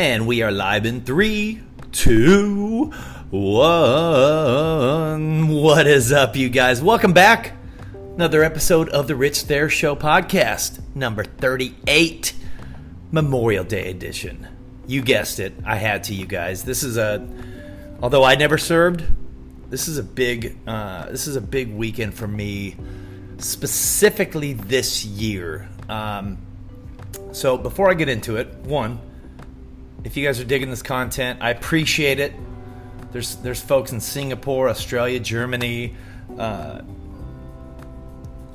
And we are live in three, two, one. What is up, you guys? Welcome back. Another episode of the Rich Thayer Show podcast, number 38, Memorial Day edition. You guessed it. I had to, you guys. This is a, although I never served, this is a big, uh, this is a big weekend for me, specifically this year. Um, so before I get into it, one, if you guys are digging this content, I appreciate it. There's there's folks in Singapore, Australia, Germany, uh,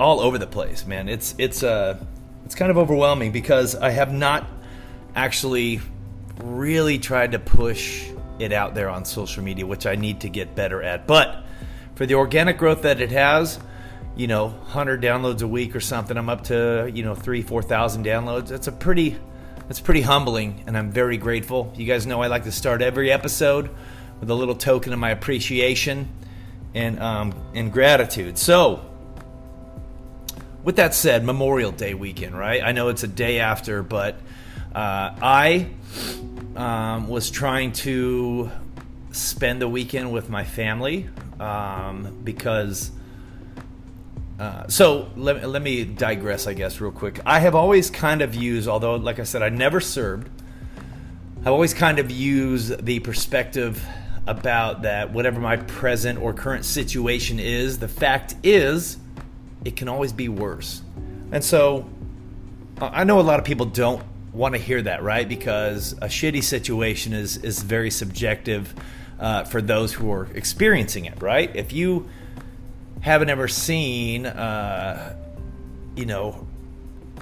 all over the place, man. It's it's uh it's kind of overwhelming because I have not actually really tried to push it out there on social media, which I need to get better at. But for the organic growth that it has, you know, 100 downloads a week or something, I'm up to, you know, 3, 4,000 downloads. That's a pretty that's pretty humbling, and I'm very grateful. You guys know I like to start every episode with a little token of my appreciation and um, and gratitude. So, with that said, Memorial Day weekend, right? I know it's a day after, but uh, I um, was trying to spend the weekend with my family um, because uh, so let, let me digress, I guess, real quick. I have always kind of used, although, like I said, I never served, I've always kind of used the perspective about that whatever my present or current situation is, the fact is, it can always be worse. And so I know a lot of people don't want to hear that, right? Because a shitty situation is, is very subjective uh, for those who are experiencing it, right? If you haven't ever seen, uh, you know,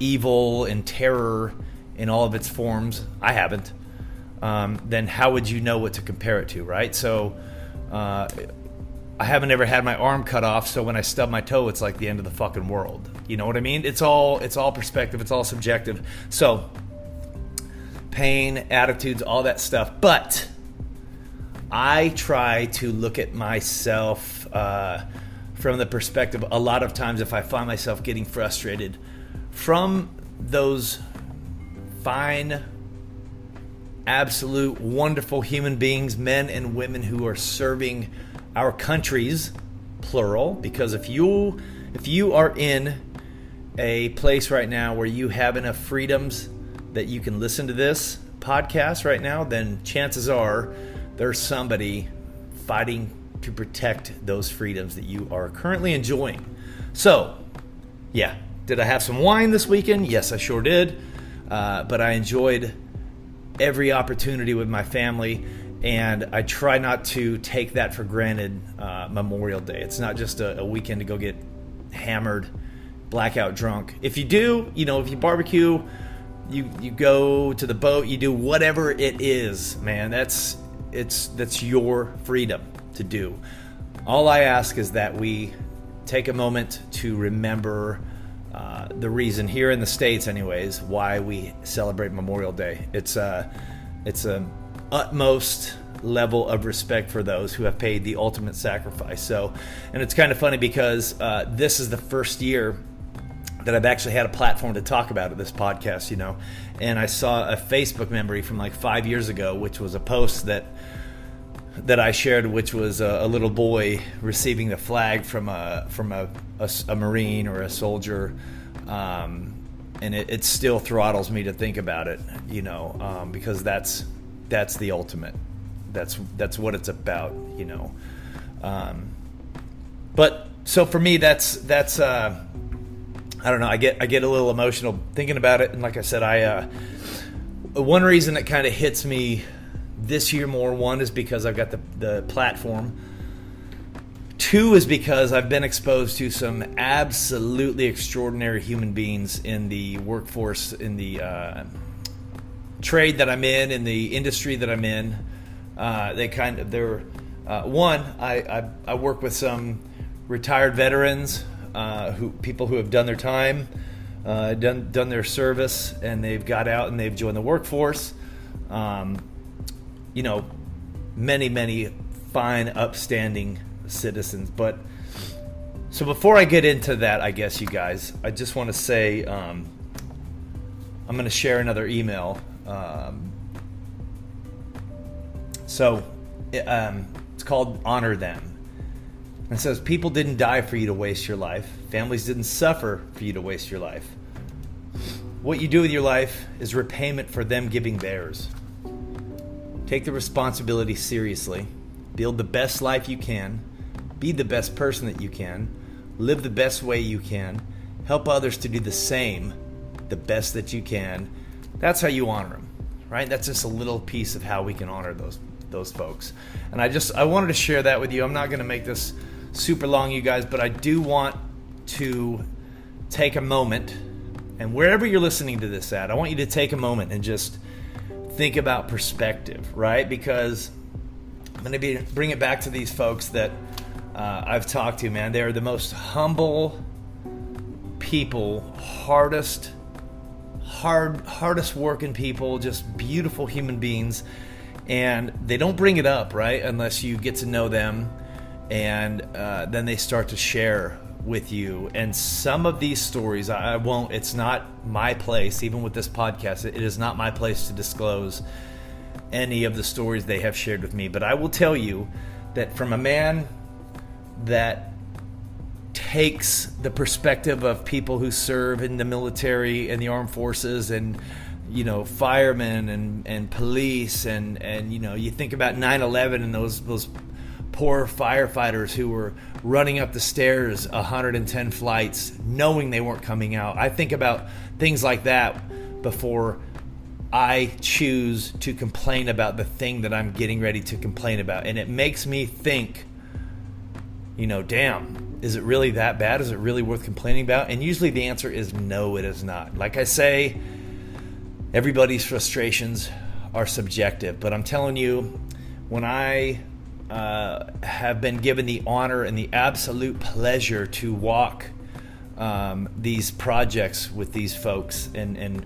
evil and terror in all of its forms, I haven't, um, then how would you know what to compare it to, right? So, uh, I haven't ever had my arm cut off, so when I stub my toe, it's like the end of the fucking world. You know what I mean? It's all it's all perspective. It's all subjective. So, pain, attitudes, all that stuff. But I try to look at myself. Uh, from the perspective a lot of times if I find myself getting frustrated from those fine, absolute, wonderful human beings, men and women who are serving our countries, plural, because if you if you are in a place right now where you have enough freedoms that you can listen to this podcast right now, then chances are there's somebody fighting to protect those freedoms that you are currently enjoying. So, yeah, did I have some wine this weekend? Yes, I sure did. Uh, but I enjoyed every opportunity with my family, and I try not to take that for granted. Uh, Memorial Day. It's not just a, a weekend to go get hammered, blackout drunk. If you do, you know, if you barbecue, you you go to the boat, you do whatever it is, man. That's it's that's your freedom to do. All I ask is that we take a moment to remember uh, the reason here in the states, anyways, why we celebrate Memorial Day. It's a it's a utmost level of respect for those who have paid the ultimate sacrifice. So, and it's kind of funny because uh, this is the first year that I've actually had a platform to talk about at this podcast, you know. And I saw a Facebook memory from like five years ago, which was a post that that I shared, which was a, a, little boy receiving the flag from a from a, a, a marine or a soldier, um, and it, it, still throttles me to think about it, you know, um, because that's that's the ultimate. That's that's what it's about, you know. Um, but so for me, that's that's uh, I don't know. I get I get a little emotional thinking about it, and like I said, I uh, one reason that kind of hits me this year more. One is because I've got the, the platform. Two is because I've been exposed to some absolutely extraordinary human beings in the workforce, in the uh, trade that I'm in, in the industry that I'm in. Uh, they kind of they're uh, one. I, I, I work with some retired veterans, uh, who people who have done their time, uh, done done their service, and they've got out and they've joined the workforce. Um, you know, many, many fine, upstanding citizens. But so before I get into that, I guess you guys, I just want to say um, I'm going to share another email. Um, So um, it's called Honor Them. It says, People didn't die for you to waste your life, families didn't suffer for you to waste your life. What you do with your life is repayment for them giving theirs. Take the responsibility seriously, build the best life you can, be the best person that you can, live the best way you can, help others to do the same the best that you can. That's how you honor them, right? That's just a little piece of how we can honor those those folks. And I just I wanted to share that with you. I'm not going to make this super long, you guys, but I do want to take a moment and wherever you're listening to this at, I want you to take a moment and just think about perspective, right? Because I'm going to be bring it back to these folks that uh, I've talked to, man. They're the most humble people, hardest, hard, hardest working people, just beautiful human beings, and they don't bring it up, right? Unless you get to know them, and uh, then they start to share with you. And some of these stories, I won't, it's not my place, even with this podcast, it is not my place to disclose any of the stories they have shared with me. But I will tell you that from a man that takes the perspective of people who serve in the military and the armed forces and you know firemen and, and police and and you know you think about 9-11 and those those poor firefighters who were running up the stairs 110 flights knowing they weren't coming out. I think about things like that before I choose to complain about the thing that I'm getting ready to complain about. And it makes me think, you know, damn, is it really that bad? Is it really worth complaining about? And usually the answer is no, it is not. Like I say, everybody's frustrations are subjective, but I'm telling you, when I uh, have been given the honor and the absolute pleasure to walk um, these projects with these folks and, and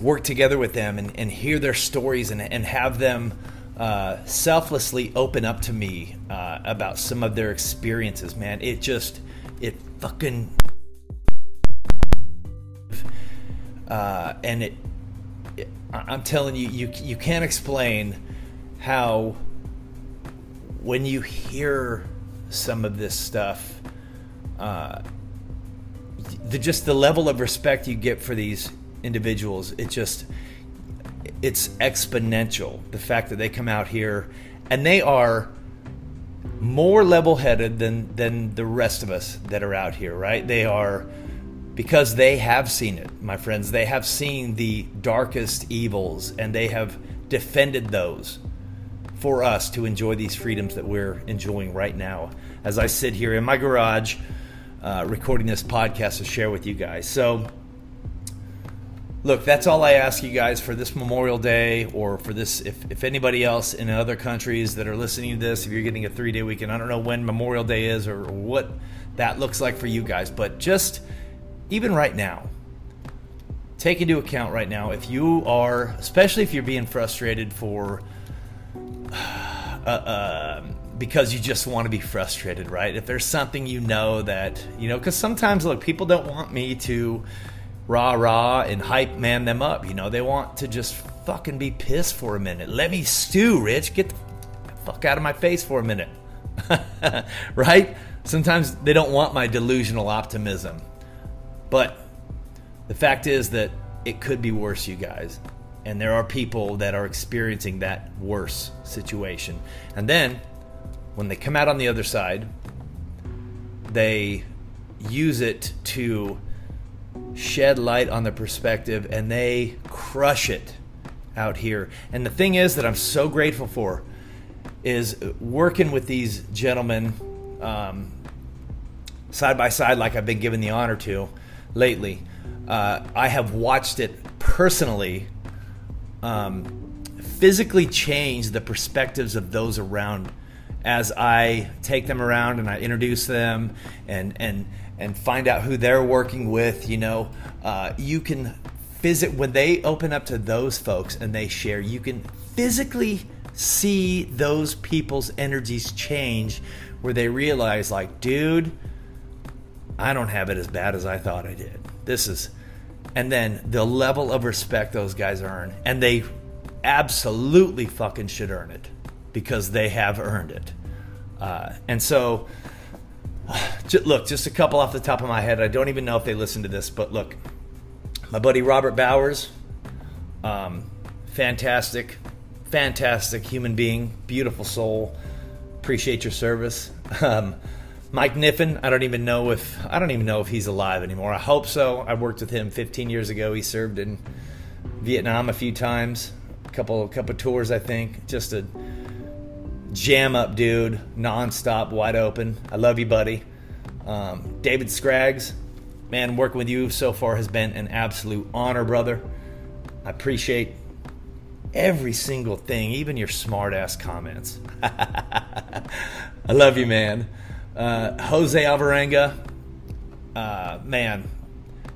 work together with them and, and hear their stories and, and have them uh, selflessly open up to me uh, about some of their experiences, man. It just, it fucking. Uh, and it, it, I'm telling you, you, you can't explain how when you hear some of this stuff, uh, the just the level of respect you get for these individuals, it just it's exponential. The fact that they come out here and they are more level-headed than than the rest of us that are out here, right? They are because they have seen it, my friends. They have seen the darkest evils and they have defended those for us to enjoy these freedoms that we're enjoying right now as I sit here in my garage uh, recording this podcast to share with you guys. So, look, that's all I ask you guys for this Memorial Day or for this. If, if anybody else in other countries that are listening to this, if you're getting a three day weekend, I don't know when Memorial Day is or what that looks like for you guys, but just even right now, take into account right now if you are, especially if you're being frustrated for uh, uh, because you just want to be frustrated, right? If there's something you know that, you know, because sometimes, look, people don't want me to rah rah and hype man them up. You know, they want to just fucking be pissed for a minute. Let me stew, Rich. Get the fuck out of my face for a minute. right? Sometimes they don't want my delusional optimism. But the fact is that it could be worse, you guys and there are people that are experiencing that worse situation. And then when they come out on the other side, they use it to shed light on the perspective and they crush it out here. And the thing is that I'm so grateful for is working with these gentlemen um, side by side, like I've been given the honor to lately. Uh, I have watched it personally um, physically change the perspectives of those around as I take them around and I introduce them and and and find out who they're working with. You know, uh, you can visit when they open up to those folks and they share. You can physically see those people's energies change, where they realize, like, dude, I don't have it as bad as I thought I did. This is and then the level of respect those guys earn and they absolutely fucking should earn it because they have earned it. Uh, and so, look, just a couple off the top of my head. I don't even know if they listen to this, but look, my buddy Robert Bowers, um, fantastic, fantastic human being, beautiful soul. Appreciate your service. Um, Mike Niffin, I don't even know if I don't even know if he's alive anymore. I hope so. I worked with him 15 years ago. He served in Vietnam a few times, a couple couple tours, I think. Just a jam up dude, nonstop, wide open. I love you, buddy. Um, David Scraggs, man, working with you so far has been an absolute honor, brother. I appreciate every single thing, even your smart ass comments. I love you, man. Uh, Jose Alvarenga, uh, man,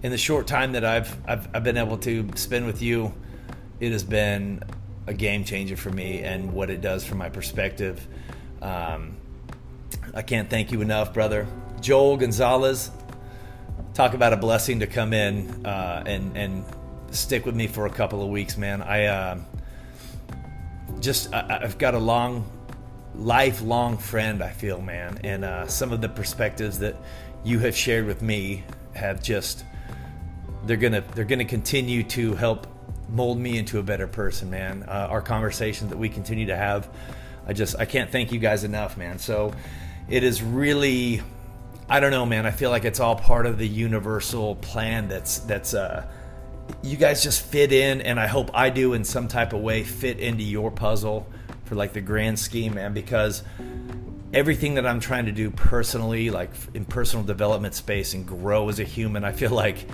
in the short time that I've, I've, I've been able to spend with you, it has been a game changer for me and what it does from my perspective. Um, I can't thank you enough, brother. Joel Gonzalez, talk about a blessing to come in uh, and and stick with me for a couple of weeks, man. I uh, just I, have got a long lifelong friend, I feel, man. And uh, some of the perspectives that you have shared with me have just they're gonna they're gonna continue to help mold me into a better person, man. Uh, our conversations that we continue to have, I just I can't thank you guys enough, man. So it is really I don't know, man. I feel like it's all part of the universal plan that's that's uh you guys just fit in and I hope I do in some type of way fit into your puzzle for like the grand scheme, man, because everything that I'm trying to do personally, like in personal development space and grow as a human, I feel like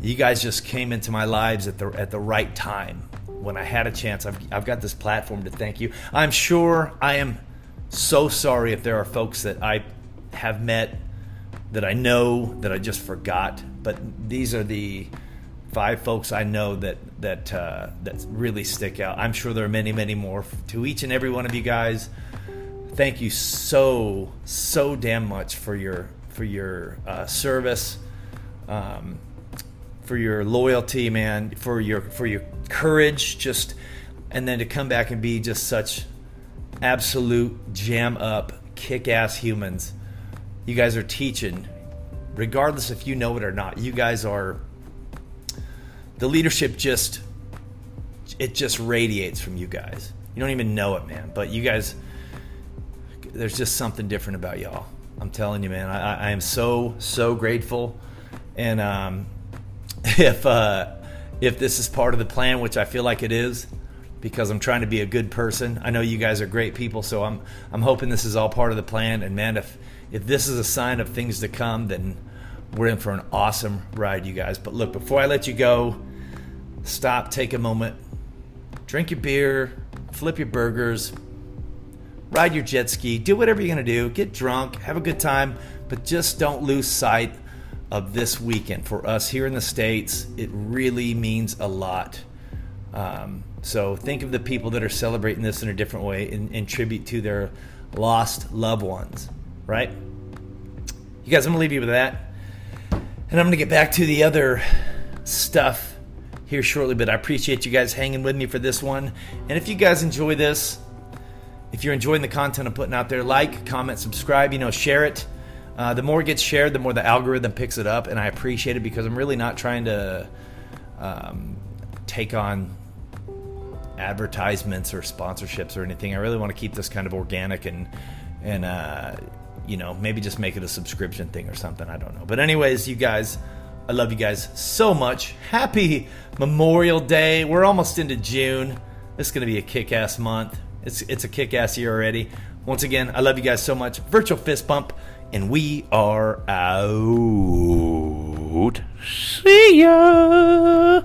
you guys just came into my lives at the at the right time when I had a chance. I've I've got this platform to thank you. I'm sure I am so sorry if there are folks that I have met that I know that I just forgot, but these are the five folks I know that that uh, that really stick out. I'm sure there are many, many more. To each and every one of you guys, thank you so so damn much for your for your uh, service, um, for your loyalty, man, for your for your courage, just and then to come back and be just such absolute jam up, kick ass humans. You guys are teaching, regardless if you know it or not. You guys are the leadership just it just radiates from you guys. You don't even know it, man. But you guys, there's just something different about y'all. I'm telling you, man. I, I am so so grateful, and um, if uh, if this is part of the plan, which I feel like it is, because I'm trying to be a good person. I know you guys are great people, so I'm I'm hoping this is all part of the plan. And man, if if this is a sign of things to come, then we're in for an awesome ride, you guys. But look, before I let you go, stop, take a moment, drink your beer, flip your burgers, ride your jet ski, do whatever you're going to do, get drunk, have a good time, but just don't lose sight of this weekend. For us here in the States, it really means a lot. Um, so think of the people that are celebrating this in a different way and, in tribute to their lost loved ones, right? You guys, I'm going to leave you with that. And I'm going to get back to the other stuff here shortly, but I appreciate you guys hanging with me for this one. And if you guys enjoy this, if you're enjoying the content I'm putting out there, like, comment, subscribe, you know, share it. Uh, the more it gets shared, the more the algorithm picks it up, and I appreciate it because I'm really not trying to um, take on advertisements or sponsorships or anything. I really want to keep this kind of organic and and uh, you know, maybe just make it a subscription thing or something. I don't know. But, anyways, you guys, I love you guys so much. Happy Memorial Day. We're almost into June. This is going to be a kick ass month. It's, it's a kick ass year already. Once again, I love you guys so much. Virtual fist bump, and we are out. See ya.